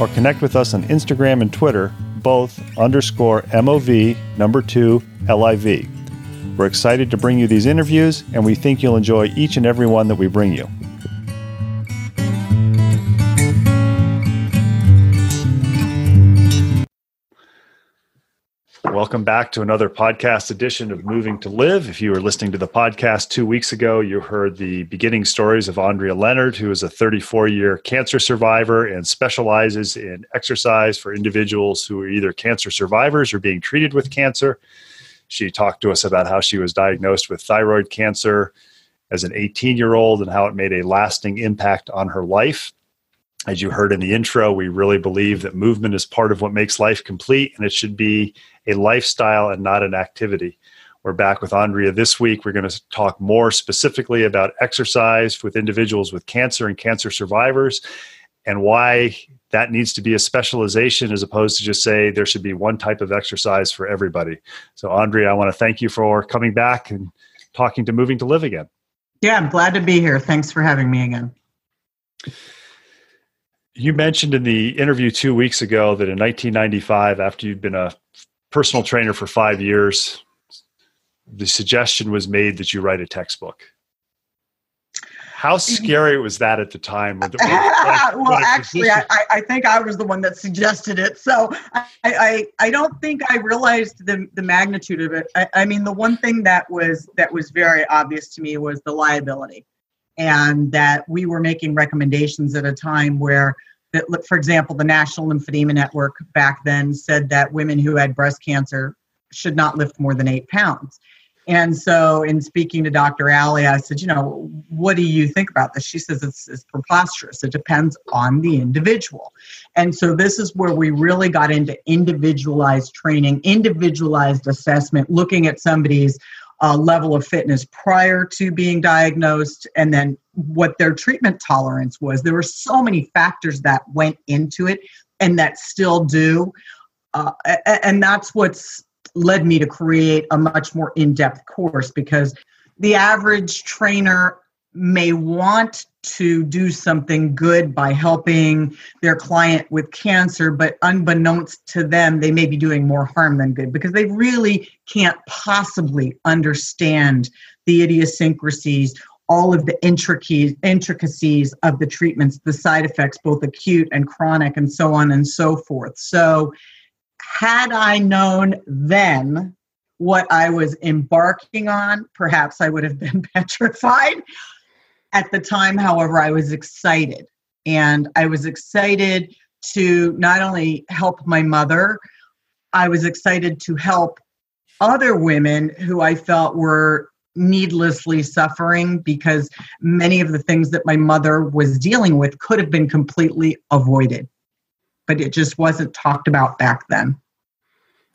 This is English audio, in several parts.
or connect with us on Instagram and Twitter, both underscore MOV number two LIV. We're excited to bring you these interviews, and we think you'll enjoy each and every one that we bring you. Welcome back to another podcast edition of Moving to Live. If you were listening to the podcast two weeks ago, you heard the beginning stories of Andrea Leonard, who is a 34 year cancer survivor and specializes in exercise for individuals who are either cancer survivors or being treated with cancer. She talked to us about how she was diagnosed with thyroid cancer as an 18 year old and how it made a lasting impact on her life. As you heard in the intro, we really believe that movement is part of what makes life complete and it should be a lifestyle and not an activity. We're back with Andrea this week. We're going to talk more specifically about exercise with individuals with cancer and cancer survivors and why that needs to be a specialization as opposed to just say there should be one type of exercise for everybody. So, Andrea, I want to thank you for coming back and talking to Moving to Live again. Yeah, I'm glad to be here. Thanks for having me again. You mentioned in the interview two weeks ago that in 1995, after you'd been a personal trainer for five years, the suggestion was made that you write a textbook. How scary was that at the time? When, when, when well, actually, I, I, think I was the one that suggested it. So I, I, I don't think I realized the, the magnitude of it. I, I mean, the one thing that was that was very obvious to me was the liability, and that we were making recommendations at a time where that, for example, the National Lymphedema Network back then said that women who had breast cancer should not lift more than eight pounds. And so, in speaking to Dr. Alley, I said, you know, what do you think about this? She says it's, it's preposterous. It depends on the individual. And so, this is where we really got into individualized training, individualized assessment, looking at somebody's uh, level of fitness prior to being diagnosed and then what their treatment tolerance was. There were so many factors that went into it and that still do. Uh, and that's what's led me to create a much more in depth course because the average trainer may want to do something good by helping their client with cancer, but unbeknownst to them, they may be doing more harm than good because they really can't possibly understand the idiosyncrasies, all of the intricacies of the treatments, the side effects, both acute and chronic, and so on and so forth. So, had I known then what I was embarking on, perhaps I would have been petrified. At the time, however, I was excited. And I was excited to not only help my mother, I was excited to help other women who I felt were needlessly suffering because many of the things that my mother was dealing with could have been completely avoided. But it just wasn't talked about back then.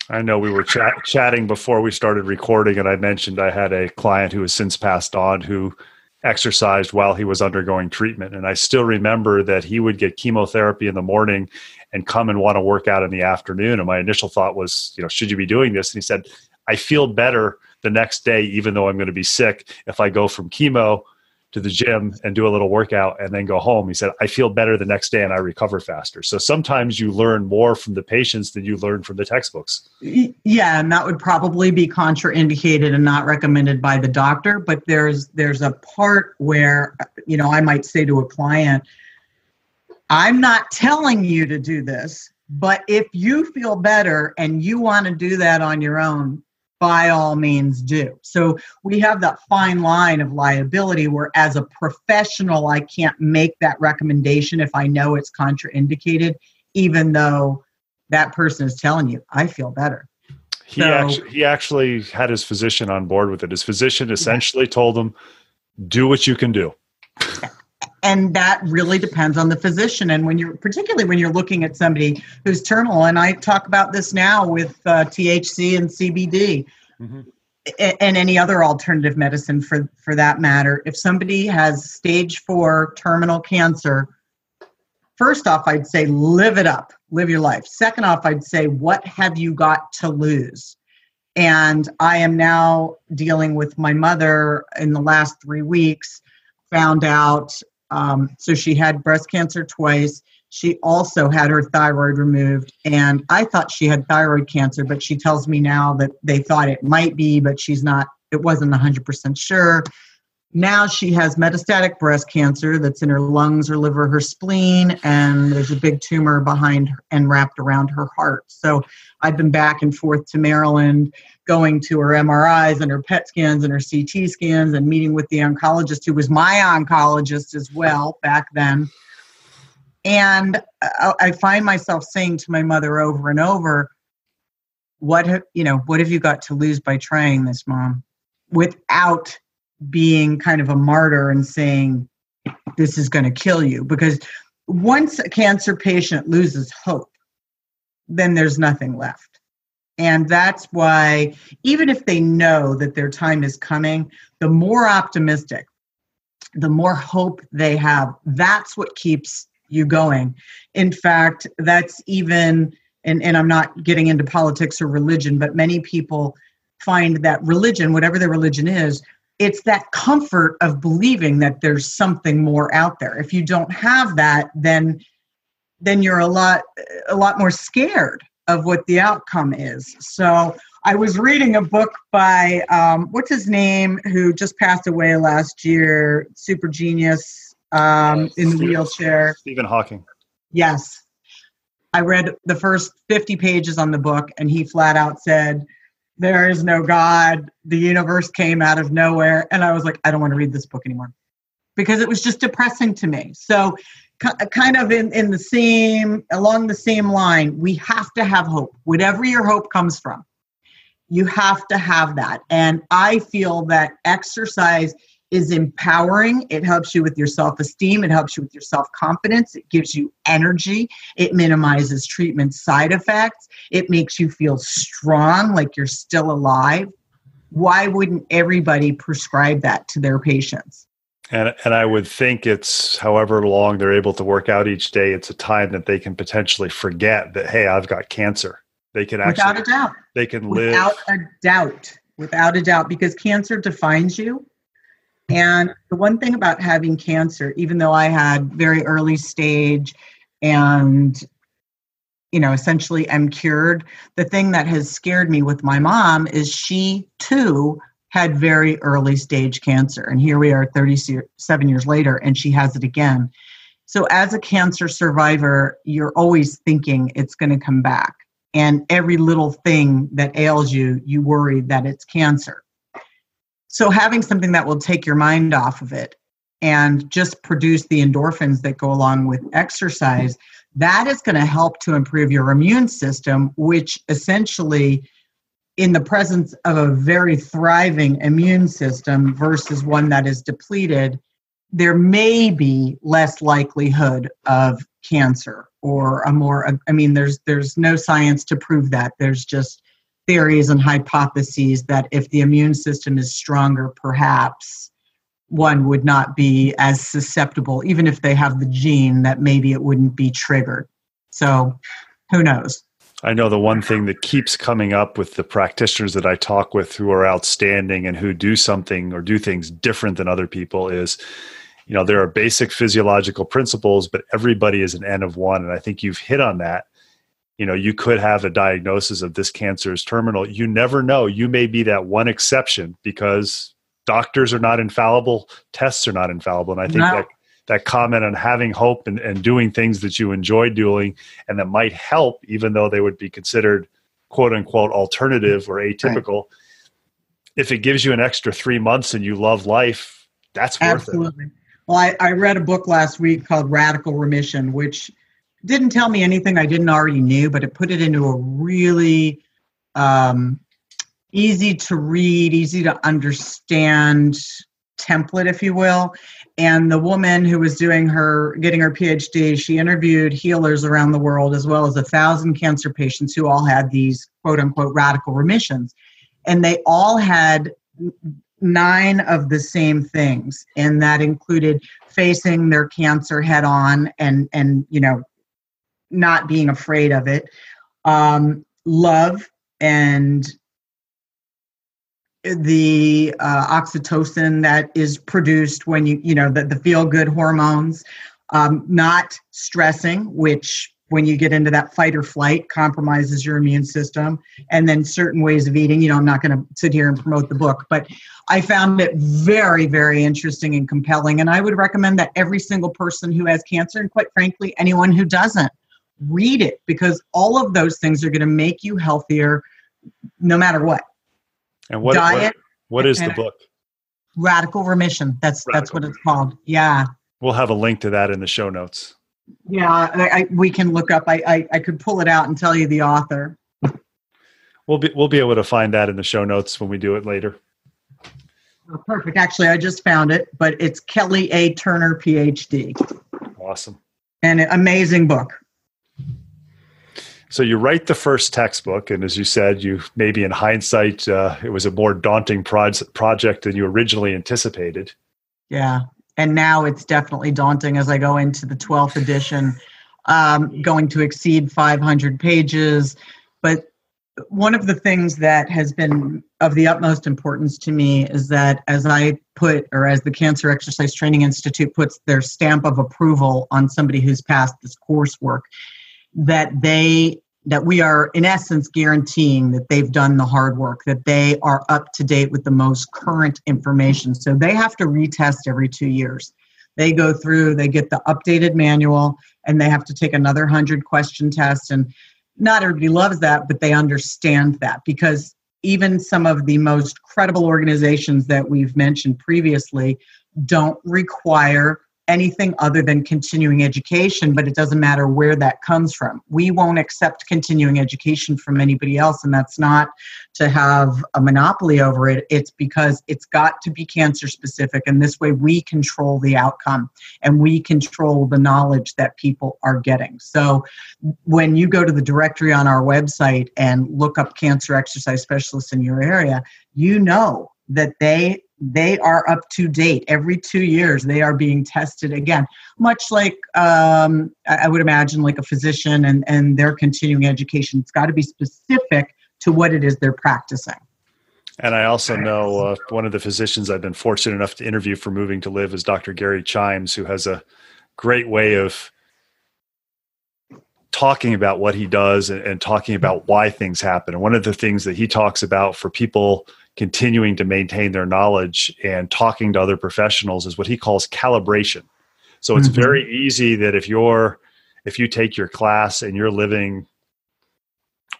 I know we were chat- chatting before we started recording, and I mentioned I had a client who has since passed on who exercised while he was undergoing treatment. And I still remember that he would get chemotherapy in the morning and come and want to work out in the afternoon. And my initial thought was, you know, should you be doing this? And he said, I feel better the next day, even though I'm going to be sick, if I go from chemo to the gym and do a little workout and then go home. He said, I feel better the next day and I recover faster. So sometimes you learn more from the patients than you learn from the textbooks. Yeah, and that would probably be contraindicated and not recommended by the doctor. But there's there's a part where you know I might say to a client, I'm not telling you to do this, but if you feel better and you want to do that on your own, by all means do. So we have that fine line of liability where, as a professional, I can't make that recommendation if I know it's contraindicated, even though that person is telling you, I feel better. He, so, actually, he actually had his physician on board with it. His physician essentially yeah. told him, do what you can do. And that really depends on the physician. And when you're particularly when you're looking at somebody who's terminal and i talk about this now with uh, thc and cbd mm-hmm. and any other alternative medicine for for that matter. If somebody has stage 4 terminal cancer first off i'd say live it up. Live your life. Second off i'd say what have you got to lose? And i am now dealing with my mother in the last 3 weeks found out um, so she had breast cancer twice. She also had her thyroid removed, and I thought she had thyroid cancer, but she tells me now that they thought it might be, but she's not, it wasn't 100% sure. Now she has metastatic breast cancer that's in her lungs, her liver, her spleen, and there's a big tumor behind and wrapped around her heart. So I've been back and forth to Maryland going to her MRIs and her PET scans and her CT scans and meeting with the oncologist who was my oncologist as well back then. And uh, I find myself saying to my mother over and over, "What have you know? What have you got to lose by trying this, mom?" Without being kind of a martyr and saying, "This is going to kill you," because once a cancer patient loses hope, then there's nothing left and that's why, even if they know that their time is coming, the more optimistic, the more hope they have. That's what keeps you going. In fact, that's even, and, and I'm not getting into politics or religion, but many people find that religion, whatever their religion is, it's that comfort of believing that there's something more out there. If you don't have that, then then you're a lot a lot more scared of what the outcome is. So I was reading a book by um, what's his name who just passed away last year, super genius um, in the wheelchair. Stephen Hawking. Yes. I read the first 50 pages on the book, and he flat out said, There is no God. The universe came out of nowhere. And I was like, I don't want to read this book anymore because it was just depressing to me. So kind of in, in the same along the same line we have to have hope whatever your hope comes from you have to have that and i feel that exercise is empowering it helps you with your self-esteem it helps you with your self-confidence it gives you energy it minimizes treatment side effects it makes you feel strong like you're still alive why wouldn't everybody prescribe that to their patients and and I would think it's however long they're able to work out each day, it's a time that they can potentially forget that hey, I've got cancer. They can actually without a doubt. They can without live without a doubt. Without a doubt, because cancer defines you. And the one thing about having cancer, even though I had very early stage and you know essentially am cured, the thing that has scared me with my mom is she too had very early stage cancer. And here we are 37 years later, and she has it again. So, as a cancer survivor, you're always thinking it's going to come back. And every little thing that ails you, you worry that it's cancer. So, having something that will take your mind off of it and just produce the endorphins that go along with exercise, that is going to help to improve your immune system, which essentially in the presence of a very thriving immune system versus one that is depleted, there may be less likelihood of cancer or a more i mean there's there's no science to prove that. There's just theories and hypotheses that if the immune system is stronger perhaps one would not be as susceptible, even if they have the gene, that maybe it wouldn't be triggered. So who knows? I know the one thing that keeps coming up with the practitioners that I talk with who are outstanding and who do something or do things different than other people is, you know, there are basic physiological principles, but everybody is an N of one. And I think you've hit on that. You know, you could have a diagnosis of this cancer is terminal. You never know. You may be that one exception because doctors are not infallible, tests are not infallible. And I think no. that that comment on having hope and, and doing things that you enjoy doing and that might help, even though they would be considered quote unquote alternative or atypical. Right. If it gives you an extra three months and you love life, that's worth Absolutely. it. Well, I, I read a book last week called Radical Remission, which didn't tell me anything I didn't already knew, but it put it into a really um, easy to read, easy to understand template, if you will. And the woman who was doing her getting her phd she interviewed healers around the world as well as a thousand cancer patients who all had these quote unquote radical remissions. And they all had nine of the same things and that included facing their cancer head on and and you know not being afraid of it. Um, love and the uh, oxytocin that is produced when you you know the, the feel good hormones um, not stressing which when you get into that fight or flight compromises your immune system and then certain ways of eating you know i'm not going to sit here and promote the book but i found it very very interesting and compelling. And i would recommend that every single person who has cancer and quite frankly anyone who doesn't read it because all of those things are going to make you healthier no matter what and what, diet, what, what is the book? Radical Remission. That's Radical. that's what it's called. Yeah. We'll have a link to that in the show notes. Yeah, I, I, we can look up. I, I I could pull it out and tell you the author. We'll be we'll be able to find that in the show notes when we do it later. Oh, perfect. Actually, I just found it, but it's Kelly A. Turner, PhD. Awesome. And an amazing book. So you write the first textbook, and as you said, you maybe in hindsight, uh, it was a more daunting pro- project than you originally anticipated. Yeah, and now it's definitely daunting as I go into the twelfth edition, um, going to exceed five hundred pages. But one of the things that has been of the utmost importance to me is that as I put, or as the Cancer Exercise Training Institute puts their stamp of approval on somebody who's passed this coursework, that they that we are in essence guaranteeing that they've done the hard work that they are up to date with the most current information. So they have to retest every two years. They go through they get the updated manual and they have to take another 100 question test and not everybody loves that but they understand that because even some of the most credible organizations that we've mentioned previously don't require anything other than continuing education, but it doesn't matter where that comes from. We won't accept continuing education from anybody else, and that's not to have a monopoly over it. It's because it's got to be cancer specific, and this way we control the outcome and we control the knowledge that people are getting. So when you go to the directory on our website and look up cancer exercise specialists in your area, you know that they they are up to date. Every two years they are being tested again. Much like um, i would imagine like a physician and, and their continuing education. It's got to be specific to what it is they're practicing. And i also know uh, one of the physicians i've been fortunate enough to interview for moving to live is dr gary chimes who has a great way of talking about what he does and, and talking about why things happen. And one of the things that he talks about for people continuing to maintain their knowledge and talking to other professionals is what he calls calibration. So it's mm-hmm. very easy that if you're if you take your class and you're living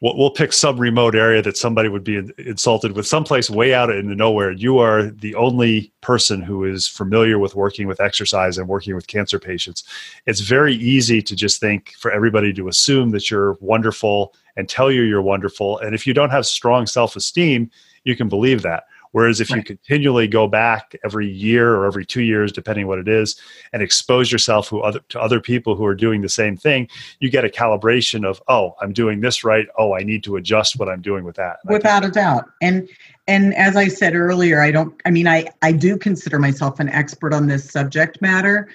we'll, we'll pick some remote area that somebody would be insulted with someplace way out in the nowhere you are the only person who is familiar with working with exercise and working with cancer patients it's very easy to just think for everybody to assume that you're wonderful and tell you you're wonderful and if you don't have strong self-esteem you can believe that. Whereas if right. you continually go back every year or every two years, depending what it is, and expose yourself to other, to other people who are doing the same thing, you get a calibration of, oh, I'm doing this right. Oh, I need to adjust what I'm doing with that. Without a doubt. And and as I said earlier, I don't I mean I, I do consider myself an expert on this subject matter,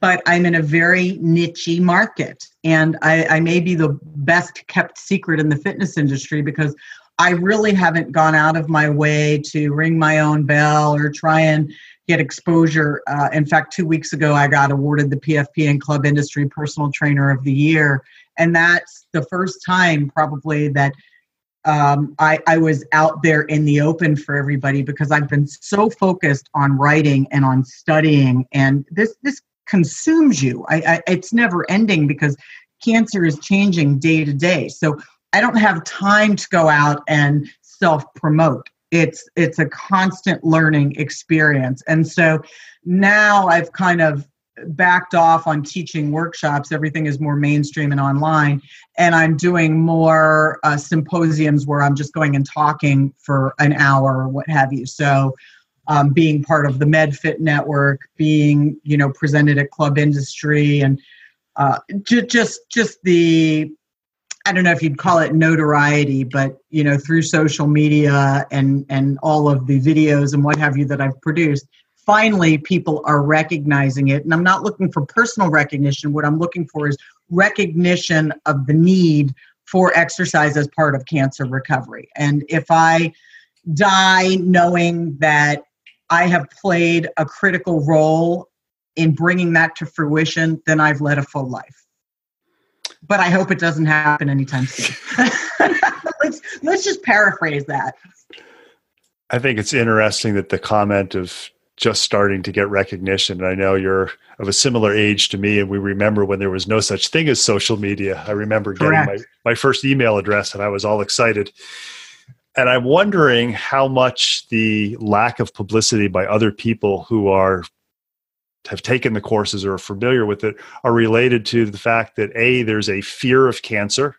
but I'm in a very nichey market. And I, I may be the best kept secret in the fitness industry because I really haven't gone out of my way to ring my own bell or try and get exposure. Uh, in fact, two weeks ago, I got awarded the PFP and Club Industry Personal Trainer of the Year. And that's the first time, probably, that um, I, I was out there in the open for everybody because I've been so focused on writing and on studying. And this, this consumes you. I, I, it's never ending because cancer is changing day to day. So I don't have time to go out and self promote. It's it's a constant learning experience. And so now I've kind of backed off on teaching workshops. Everything is more mainstream and online. And I'm doing more uh, symposiums where I'm just going and talking for an hour or what have you. So um, being part of the MedFit network, being you know presented at Club Industry, and uh, j- just just the I don't know if you'd call it notoriety, but you know through social media and and all of the videos and what have you that I've produced, finally people are recognizing it. And I'm not looking for personal recognition. What I'm looking for is recognition of the need for exercise as part of cancer recovery. And if I die knowing that I have played a critical role in bringing that to fruition, then I've led a full life. But I hope it doesn't happen anytime soon. let's let's just paraphrase that. I think it's interesting that the comment of just starting to get recognition. And I know you're of a similar age to me, and we remember when there was no such thing as social media. I remember getting my, my first email address, and I was all excited and I'm wondering how much the lack of publicity by other people who are have taken the courses or are familiar with it are related to the fact that a there's a fear of cancer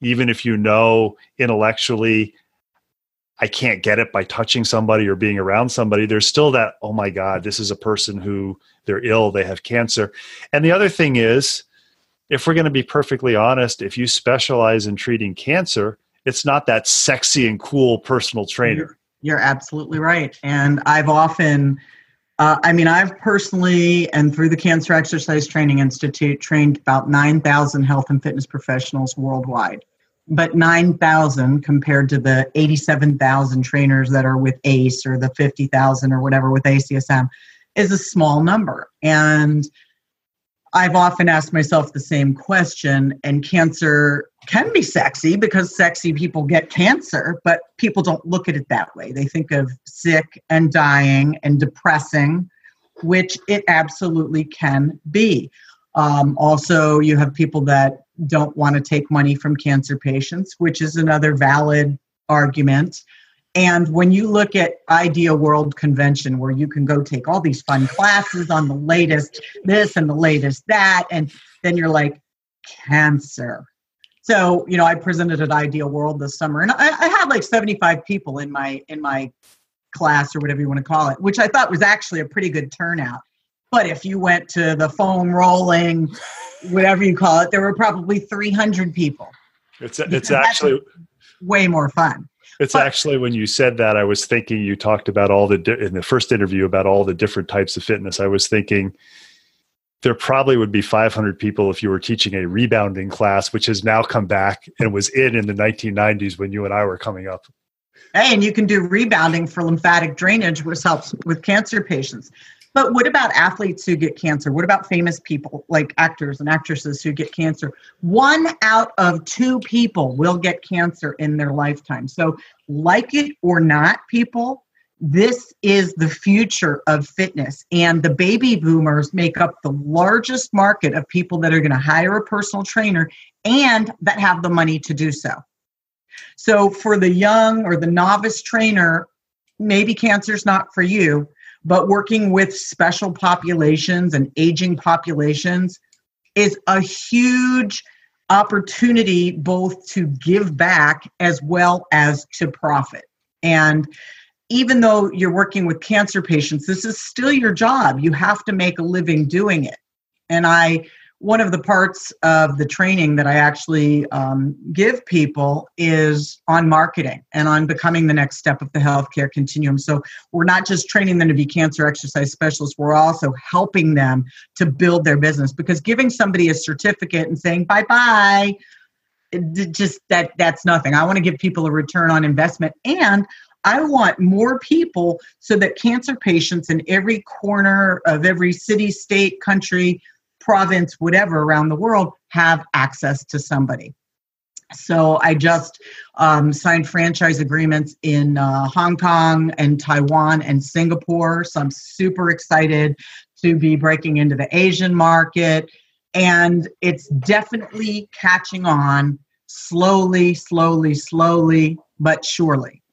even if you know intellectually I can't get it by touching somebody or being around somebody there's still that oh my god this is a person who they're ill they have cancer and the other thing is if we're going to be perfectly honest if you specialize in treating cancer it's not that sexy and cool personal trainer. You're, absolutely right. And I've often, uh, I mean, I've personally and through the Cancer Exercise Training Institute trained about 9,000 health and fitness professionals worldwide. But 9,000 compared to the 87,000 trainers that are with ACE or the 50,000 or whatever with ACSM is a small number. And I've often asked myself the same question, and cancer can be sexy because sexy people get cancer, but people don't look at it that way. They think of sick and dying and depressing, which it absolutely can be. Um, also, you have people that don't want to take money from cancer patients, which is another valid argument. And when you look at Idea World Convention, where you can go take all these fun classes on the latest this and the latest that, and then you're like, cancer. So, you know, I presented at Idea World this summer, and I, I had like 75 people in my in my class or whatever you want to call it, which I thought was actually a pretty good turnout. But if you went to the foam rolling, whatever you call it, there were probably 300 people. It's it's actually way more fun. It's but, actually when you said that, I was thinking you talked about all the di- in the first interview about all the different types of fitness. I was thinking there probably would be 500 people if you were teaching a rebounding class, which has now come back and was in in the 1990s when you and I were coming up. Hey, and you can do rebounding for lymphatic drainage, which helps with cancer patients. But what about athletes who get cancer? What about famous people like actors and actresses who get cancer? One out of two people will get cancer in their lifetime. So, like it or not, people, this is the future of fitness. And the baby boomers make up the largest market of people that are going to hire a personal trainer and that have the money to do so. So, for the young or the novice trainer, maybe cancer's not for you but working with special populations and aging populations is a huge opportunity both to give back as well as to profit. And even though you're working with cancer patients, this is still your job. You have to make a living doing it. And I, one of the parts of the training that I actually um, give people is on marketing and on becoming the next step of the healthcare continuum. So we're not just training them to be cancer exercise specialists, we're also helping them to build their business because giving somebody a certificate and saying bye bye just that that's nothing. I want to give people a return on investment and I want more people so that cancer patients in every corner of every city, state, country, province, whatever around the world have access to somebody. So I just um, signed franchise agreements in uh, Hong Kong and Taiwan and Singapore. So I'm super excited to be breaking into the Asian market. And it's definitely catching on slowly, slowly, slowly, but surely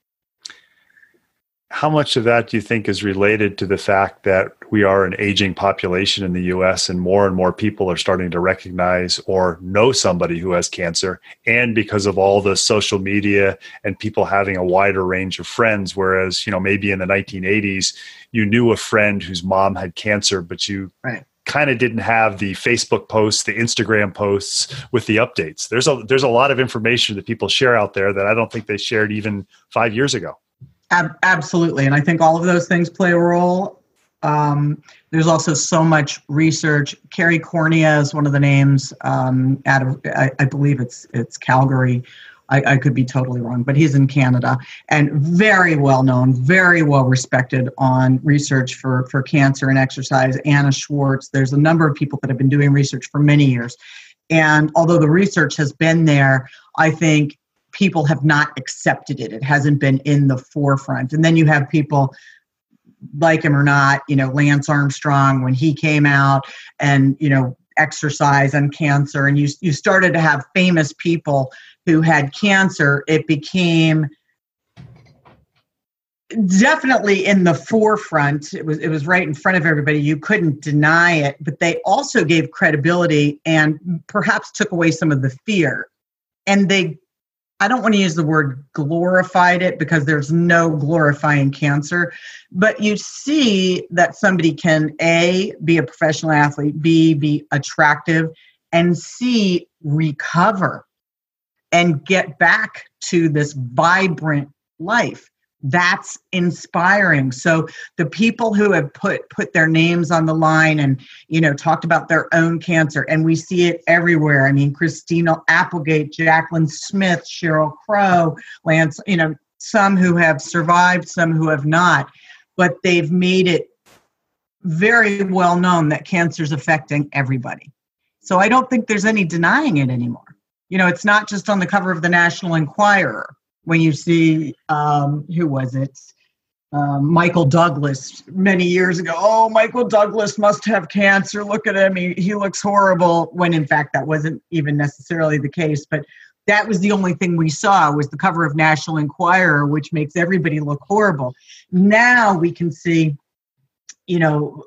how much of that do you think is related to the fact that we are an aging population in the US and more and more people are starting to recognize or know somebody who has cancer? And because of all the social media and people having a wider range of friends whereas you know maybe in the 1980s you knew a friend whose mom had cancer but you right. kind of didn't have the Facebook posts the Instagram posts with the updates. There's a there's a lot of information that people share out there that I don't think they shared even 5 years ago Ab- absolutely. And I think all of those things play a role. Um, there's also so much research. Kerry Courneya is one of the names um, out of, I, I, believe it's it's Calgary. I, I, could be totally wrong, but he's in Canada and very well known, very well respected on research for, for cancer and exercise. Anna Schwartz, there's a number of people that have been doing research for many years. And although the research has been there, I think people have not accepted it. It hasn't been in the forefront. And then you have people like him or not, you know, Lance Armstrong when he came out and, you know, exercise and cancer and you you started to have famous people who had cancer, it became definitely in the forefront it was it was right in front of everybody you couldn't deny it but they also gave credibility and perhaps took away some of the fear and they I don't want to use the word glorified it because there's no glorifying cancer, but you see that somebody can A, be a professional athlete, B, be attractive, and C, recover and get back to this vibrant life that's inspiring. So the people who have put put their names on the line and you know talked about their own cancer and we see it everywhere. I mean christina applegate jacqueline smith sheryl crow lance you know some who have survived some who have not but they've made it very well known that cancer is affecting everybody. So i don't think there's any denying it anymore. You know it's not just on the cover of the national enquirer when you see um, who was it? Um, Michael Douglas many years ago. Oh, Michael Douglas must have cancer. Look at him. He, he looks horrible. When in fact, that wasn't even necessarily the case. But that was the only thing we saw was the cover of National Enquirer, which makes everybody look horrible. Now we can see, you know,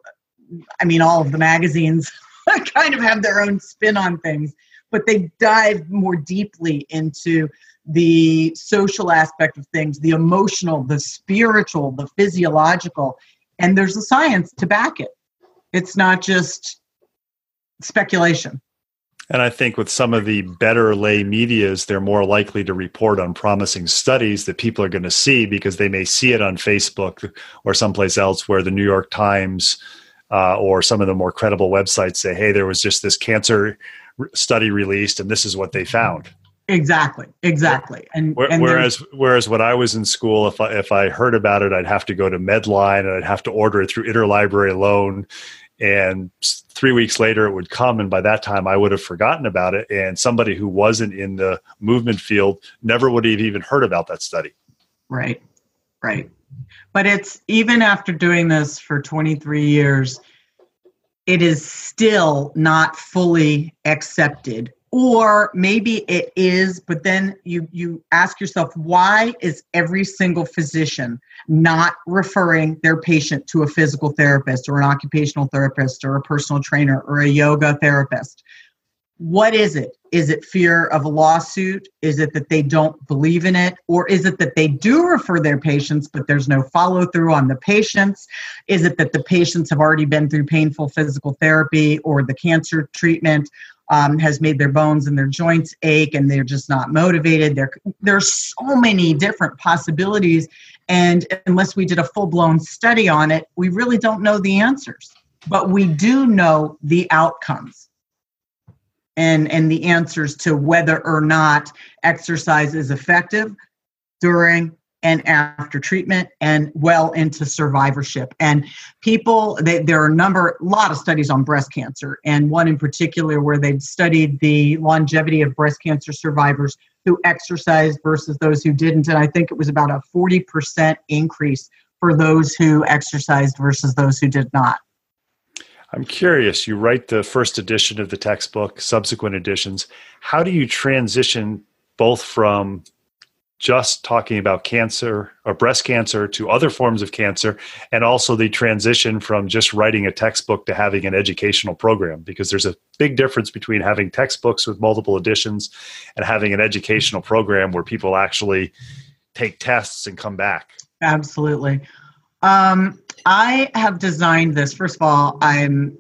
I mean, all of the magazines kind of have their own spin on things, but they dive more deeply into the social aspect of things, the emotional, the spiritual, the physiological, and there's a science to back it. It's not just speculation. And I think with some of the better lay medias, they're more likely to report on promising studies that people are going to see because they may see it on Facebook or someplace else where the New York Times uh, or some of the more credible websites say, hey, there was just this cancer study released and this is what they found. Exactly, exactly. And, and whereas whereas when I was in school, if I if I heard about it, I'd have to go to Medline and I'd have to order it through interlibrary loan. And three weeks later, it would come, and by that time, I would have forgotten about it. And somebody who wasn't in the movement field never would have even heard about that study. Right, right. But it's even after doing this for 23 years, it is still not fully accepted or maybe it is but then you you ask yourself why is every single physician not referring their patient to a physical therapist or an occupational therapist or a personal trainer or a yoga therapist what is it? Is it fear of a lawsuit? Is it that they don't believe in it? Or is it that they do refer their patients, but there's no follow through on the patients? Is it that the patients have already been through painful physical therapy or the cancer treatment um, has made their bones and their joints ache and they're just not motivated? There, there's so many different possibilities. And unless we did a full blown study on it, we really don't know the answers. But we do know the outcomes and and the answers to whether or not exercise is effective during and after treatment and well into survivorship. And people they, there are a number a lot of studies on breast cancer and one in particular where they've studied the longevity of breast cancer survivors who exercised versus those who didn't. And i think it was about a 40% increase for those who exercised versus those who did not. I'm curious, you write the first edition of the textbook, subsequent editions. How do you transition both from just talking about cancer or breast cancer to other forms of cancer and also the transition from just writing a textbook to having an educational program because there's a big difference between having textbooks with multiple editions and having an educational program where people actually take tests and come back absolutely um, I have designed this. First of all, I'm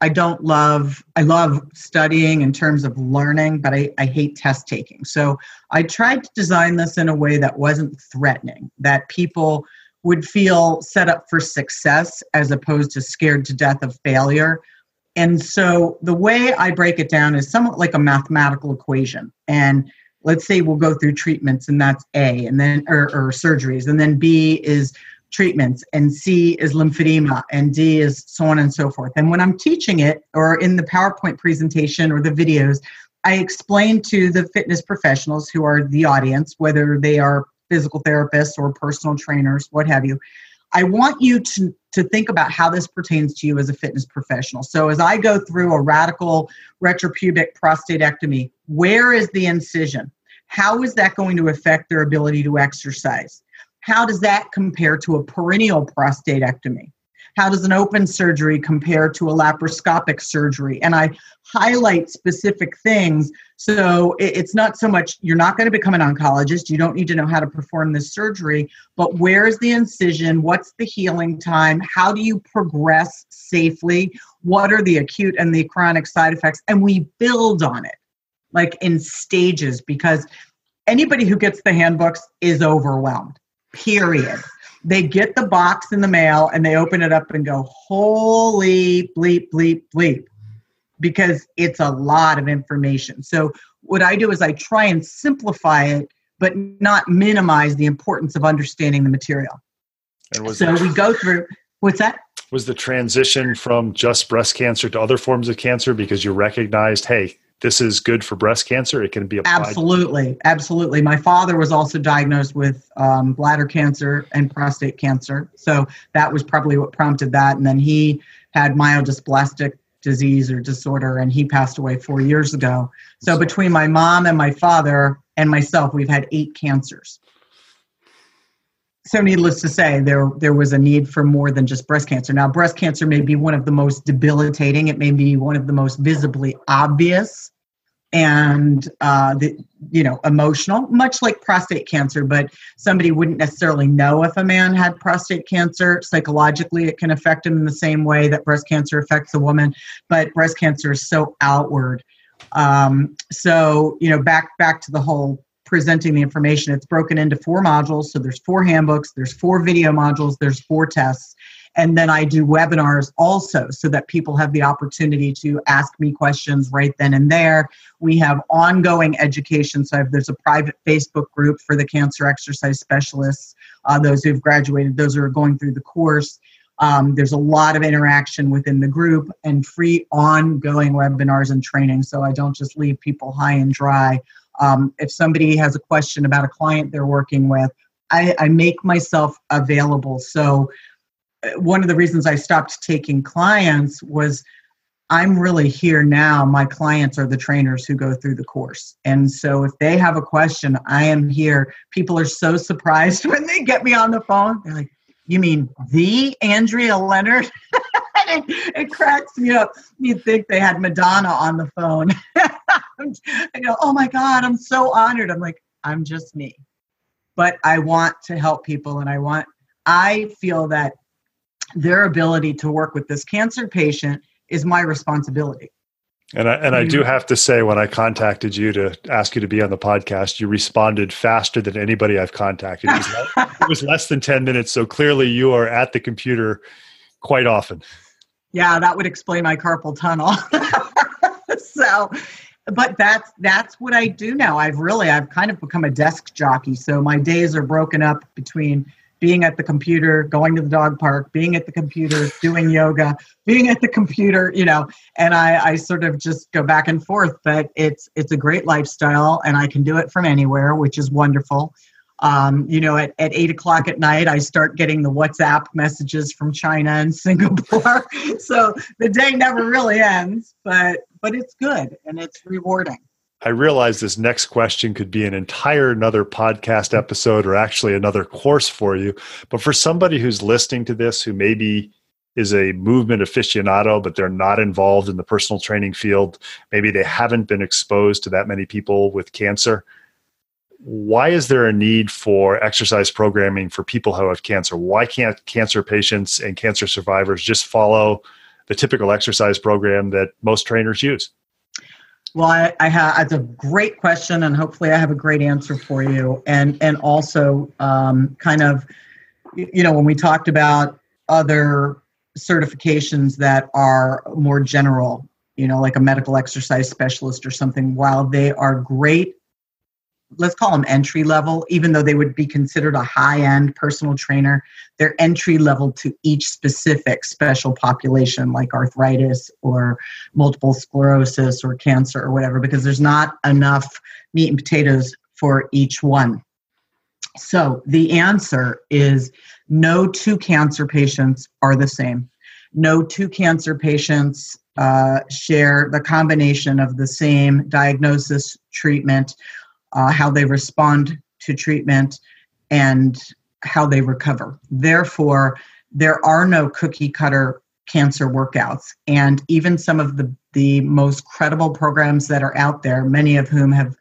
I don't love I love studying in terms of learning, but I, I hate test taking. So I tried to design this in a way that wasn't threatening, that people would feel set up for success as opposed to scared to death of failure. And so the way I break it down is somewhat like a mathematical equation. And let's say we'll go through treatments and that's A and then or, or surgeries and then B is treatments, and C is lymphedema, and D is so on and so forth. And when I'm teaching it, or in the PowerPoint presentation or the videos, I explain to the fitness professionals who are the audience, whether they are physical therapists or personal trainers, what have you. I want you to, to think about how this pertains to you as a fitness professional. So, as I go through a radical retropubic prostatectomy, where is the incision? How is that going to affect their ability to exercise? How does that compare to a perineal prostatectomy? How does an open surgery compare to a laparoscopic surgery? And I highlight specific things. So it's not so much you're not going to become an oncologist, you don't need to know how to perform this surgery, but where's the incision? What's the healing time? How do you progress safely? What are the acute and the chronic side effects? And we build on it like in stages because anybody who gets the handbooks is overwhelmed period. They get the box in the mail and they open it up and go, holy bleep, bleep, bleep, because it's a lot of information. So, what I do is I try and simplify it, but not minimize the importance of understanding the material. and so, we go through what's that? Was the transition from just breast cancer to other forms of cancer because you recognized, hey, this is good for breast cancer? It can be applied. Absolutely, absolutely. My father was also diagnosed with um, bladder cancer and prostate cancer, so that was probably what prompted that. And then he had myelodysplastic disease or disorder, and he passed away four years ago. So between my mom and my father and myself, we've had eight cancers. So needless to say, there there was a need for more than just breast cancer. Now, breast cancer may be one of the most debilitating. It may be one of the most visibly obvious and uh, the, you know emotional much like prostate cancer but somebody wouldn't necessarily know if a man had prostate cancer. Psychologically it can affect him in the same way that breast cancer affects a woman but breast cancer is so outward. Um, so you know back back to the whole presenting the information. It's broken into four modules. So there's four handbooks there's four video modules there's four tests and then I do webinars also so that people have the opportunity to ask me questions right then and there. We have ongoing education. So there's a private Facebook group for the cancer exercise specialists, uh, those who've graduated, those who are going through the course. Um, there's a lot of interaction within the group and free ongoing webinars and training. So I don't just leave people high and dry. Um, if somebody has a question about a client they're working with, I, I make myself available. So one of the reasons I stopped taking clients was I'm really here now. My clients are the trainers who go through the course. And so if they have a question, I am here. People are so surprised when they get me on the phone. They're like, You mean the Andrea Leonard? I it cracks me up. You'd think they had Madonna on the phone. I go, oh my God, I'm so honored. I'm like, I'm just me. But I want to help people and I want, I feel that their ability to work with this cancer patient is my responsibility. And I, and I do mm-hmm. have to say, when I contacted you to ask you to be on the podcast, you responded faster than anybody I've contacted. It was, less, it was less than 10 minutes. So clearly you are at the computer quite often. Yeah, that would explain my carpal tunnel. so, but that's that's what I do now. I've really I've kind of become a desk jockey. So my days are broken up between being at the computer, going to the dog park, being at the computer, doing yoga, being at the computer, you know, and I, I sort of just go back and forth. But it's it's a great lifestyle, and I can do it from anywhere, which is wonderful. Um, you know, at, at eight o'clock at night, I start getting the WhatsApp messages from China and Singapore. so the day never really ends, but but it's good and it's rewarding. I realize this next question could be an entire another podcast episode or actually another course for you. But for somebody who's listening to this who maybe is a movement aficionado, but they're not involved in the personal training field, maybe they haven't been exposed to that many people with cancer. Why is there a need for exercise programming for people who have cancer? Why can't cancer patients and cancer survivors just follow the typical exercise program that most trainers use? Well, I, I have. It's a great question, and hopefully, I have a great answer for you. And and also, um, kind of, you know, when we talked about other certifications that are more general, you know, like a medical exercise specialist or something, while they are great let's call them entry level, even though they would be considered a high end personal trainer, they're entry level to each specific special population like arthritis or multiple sclerosis or cancer or whatever, because there's not enough meat and potatoes for each one. So the answer is no two cancer patients are the same. No two cancer patients uh, share the combination of the same diagnosis, treatment, uh, how they respond to treatment, and how they recover. Therefore, there are no cookie cutter cancer workouts. And even some of the, the most credible programs that are out there, many of whom have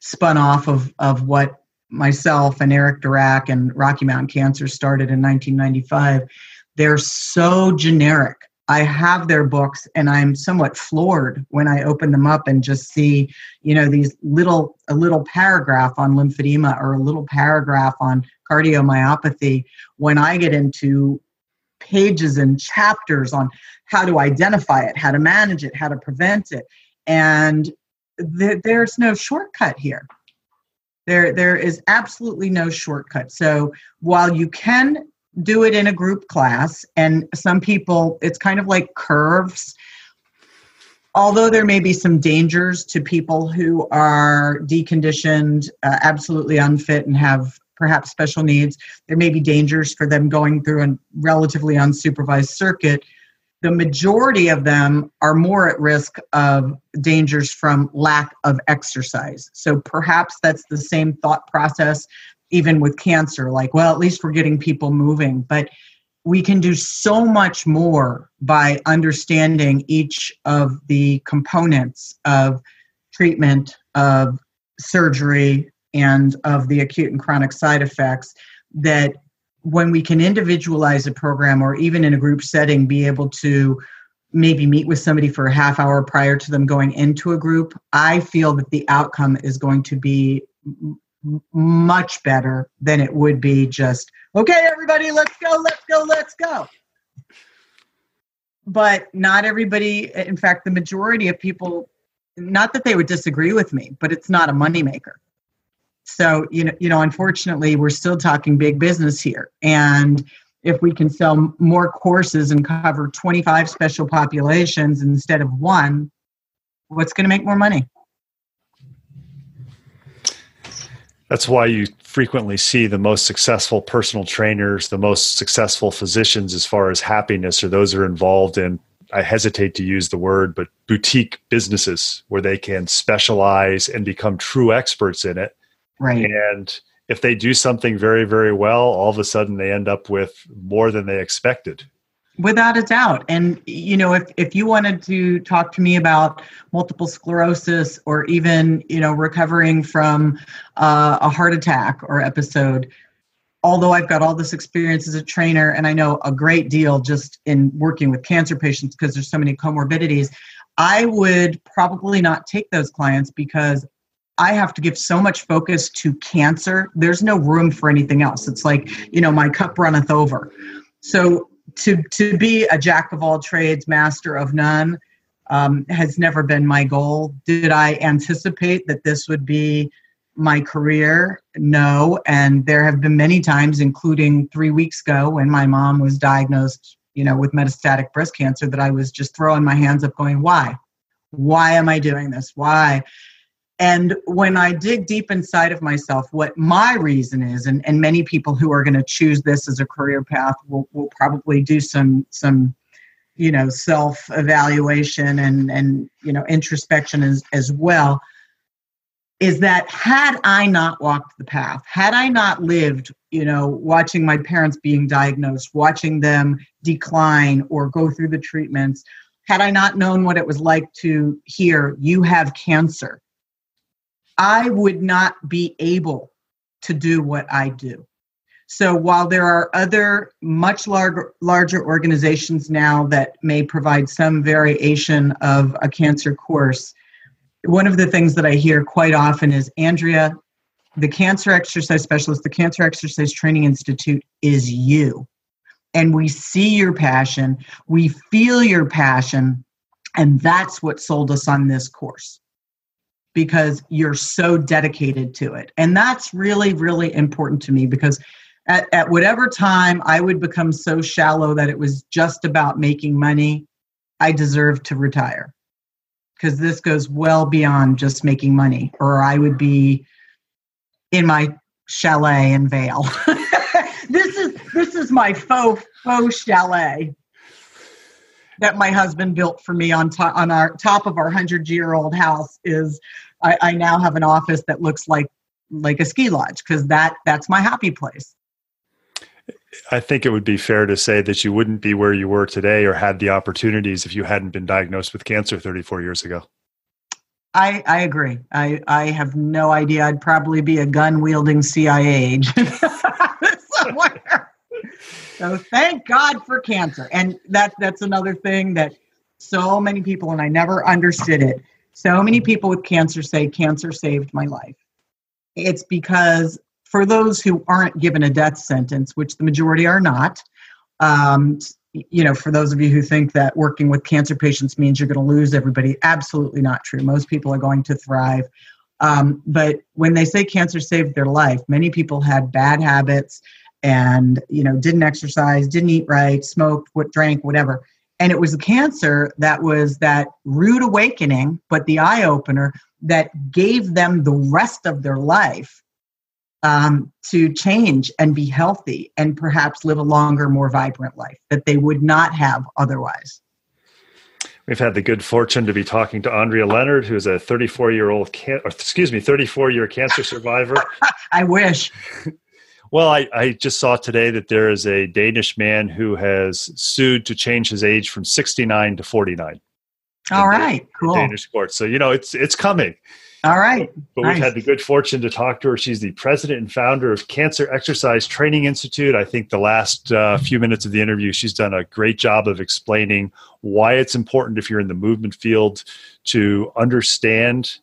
spun off of, of what myself and Eric Durak and Rocky Mountain Cancer started in 1995, they're so generic I have their books and I'm somewhat floored when I open them up and just see, you know, these little a little paragraph on lymphedema or a little paragraph on cardiomyopathy when I get into pages and chapters on how to identify it, how to manage it, how to prevent it. And th- there's no shortcut here. There, there is absolutely no shortcut. So while you can do it in a group class and some people it's kind of like curves. Although there may be some dangers to people who are deconditioned uh, absolutely unfit and have perhaps special needs there may be dangers for them going through a relatively unsupervised circuit. The majority of them are more at risk of dangers from lack of exercise. So perhaps that's the same thought process even with cancer like well at least we're getting people moving. But we can do so much more by understanding each of the components of treatment of surgery and of the acute and chronic side effects that when we can individualize a program or even in a group setting be able to maybe meet with somebody for a half hour prior to them going into a group i feel that the outcome is going to be much better than it would be just okay everybody let's go let's go let's go. But not everybody in fact the majority of people not that they would disagree with me but it's not a moneymaker. So you know you know unfortunately we're still talking big business here. And if we can sell more courses and cover 25 special populations instead of one what's going to make more money That's why you frequently see the most successful personal trainers, the most successful physicians as far as happiness, or those are involved in, I hesitate to use the word, but boutique businesses where they can specialize and become true experts in it. Right. And if they do something very, very well, all of a sudden they end up with more than they expected. Without a doubt. And, you know, if, if you wanted to talk to me about multiple sclerosis or even, you know, recovering from uh, a heart attack or episode, although I've got all this experience as a trainer and I know a great deal just in working with cancer patients because there's so many comorbidities, I would probably not take those clients because I have to give so much focus to cancer. There's no room for anything else. It's like, you know, my cup runneth over. So to to be a jack of all trades, master of none, um, has never been my goal. Did I anticipate that this would be my career? No. And there have been many times, including three weeks ago when my mom was diagnosed, you know, with metastatic breast cancer, that I was just throwing my hands up, going, "Why? Why am I doing this? Why?" And when I dig deep inside of myself, what my reason is, and, and many people who are going to choose this as a career path will, will probably do some some you know self evaluation and and you know introspection as as well is that had i not walked the path had i not lived you know watching my parents being diagnosed watching them decline or go through the treatments had i not known what it was like to hear you have cancer I would not be able to do what I do. So while there are other much larger larger organizations now that may provide some variation of a cancer course, one of the things that I hear quite often is Andrea, the cancer exercise specialist, the Cancer Exercise Training Institute is you. And we see your passion, we feel your passion, and that's what sold us on this course because you're so dedicated to it. And that's really, really important to me because at, at whatever time I would become so shallow that it was just about making money, I deserve to retire because this goes well beyond just making money, or I would be in my chalet in Vail. this is this is my faux faux chalet that my husband built for me on top on our top of our hundred year old house is I, I now have an office that looks like like a ski lodge because that that's my happy place. I think it would be fair to say that you wouldn't be where you were today or had the opportunities if you hadn't been diagnosed with cancer 34 years ago. I, I agree. I, I have no idea. I'd probably be a gun wielding CIA agent somewhere. So thank God for cancer. And that that's another thing that so many people and I never understood it so many people with cancer say cancer saved my life. It's because for those who aren't given a death sentence, which the majority are not, um, you know, for those of you who think that working with cancer patients means you're going to lose everybody, absolutely not true. Most people are going to thrive. Um, but when they say cancer saved their life, many people had bad habits and you know didn't exercise, didn't eat right, smoked, what drank, whatever. And it was the cancer that was that rude awakening, but the eye opener that gave them the rest of their life um, to change and be healthy and perhaps live a longer, more vibrant life that they would not have otherwise. We've had the good fortune to be talking to Andrea Leonard, who's a 34 year old, can- excuse me, 34 year cancer survivor. I wish. Well, I, I just saw today that there is a Danish man who has sued to change his age from 69 to 49. All right, the, cool. Danish court. So, you know, it's it's coming. All right. But nice. we've had the good fortune to talk to her. She's the president and founder of Cancer Exercise Training Institute. I think the last uh, few minutes of the interview, she's done a great job of explaining why it's important if you're in the movement field to understand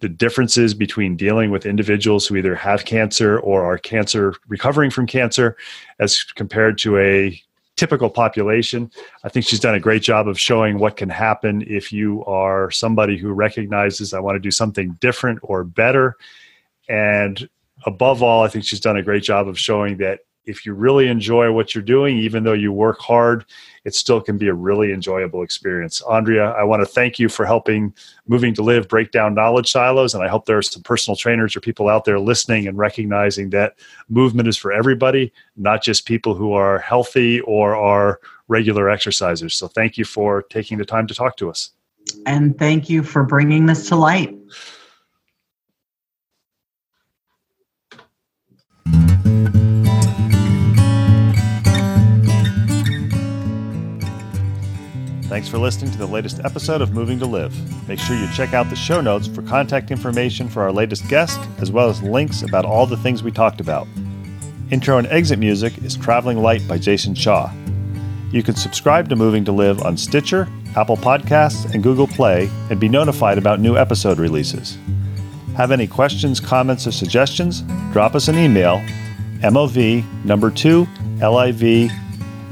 the differences between dealing with individuals who either have cancer or are cancer recovering from cancer as compared to a typical population. I think she's done a great job of showing what can happen if you are somebody who recognizes I want to do something different or better. And above all, I think she's done a great job of showing that if you really enjoy what you're doing, even though you work hard, it still can be a really enjoyable experience. Andrea, I want to thank you for helping Moving to Live break down knowledge silos. And I hope there are some personal trainers or people out there listening and recognizing that movement is for everybody, not just people who are healthy or are regular exercisers. So thank you for taking the time to talk to us. And thank you for bringing this to light. Thanks for listening to the latest episode of Moving to Live. Make sure you check out the show notes for contact information for our latest guest, as well as links about all the things we talked about. Intro and exit music is Traveling Light by Jason Shaw. You can subscribe to Moving to Live on Stitcher, Apple Podcasts, and Google Play and be notified about new episode releases. Have any questions, comments, or suggestions? Drop us an email, MOV number two LIV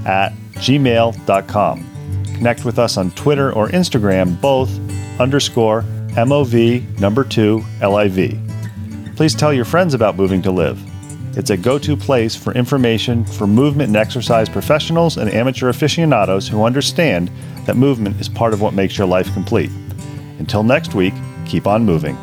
at gmail.com. Connect with us on Twitter or Instagram, both underscore MOV number two LIV. Please tell your friends about Moving to Live. It's a go to place for information for movement and exercise professionals and amateur aficionados who understand that movement is part of what makes your life complete. Until next week, keep on moving.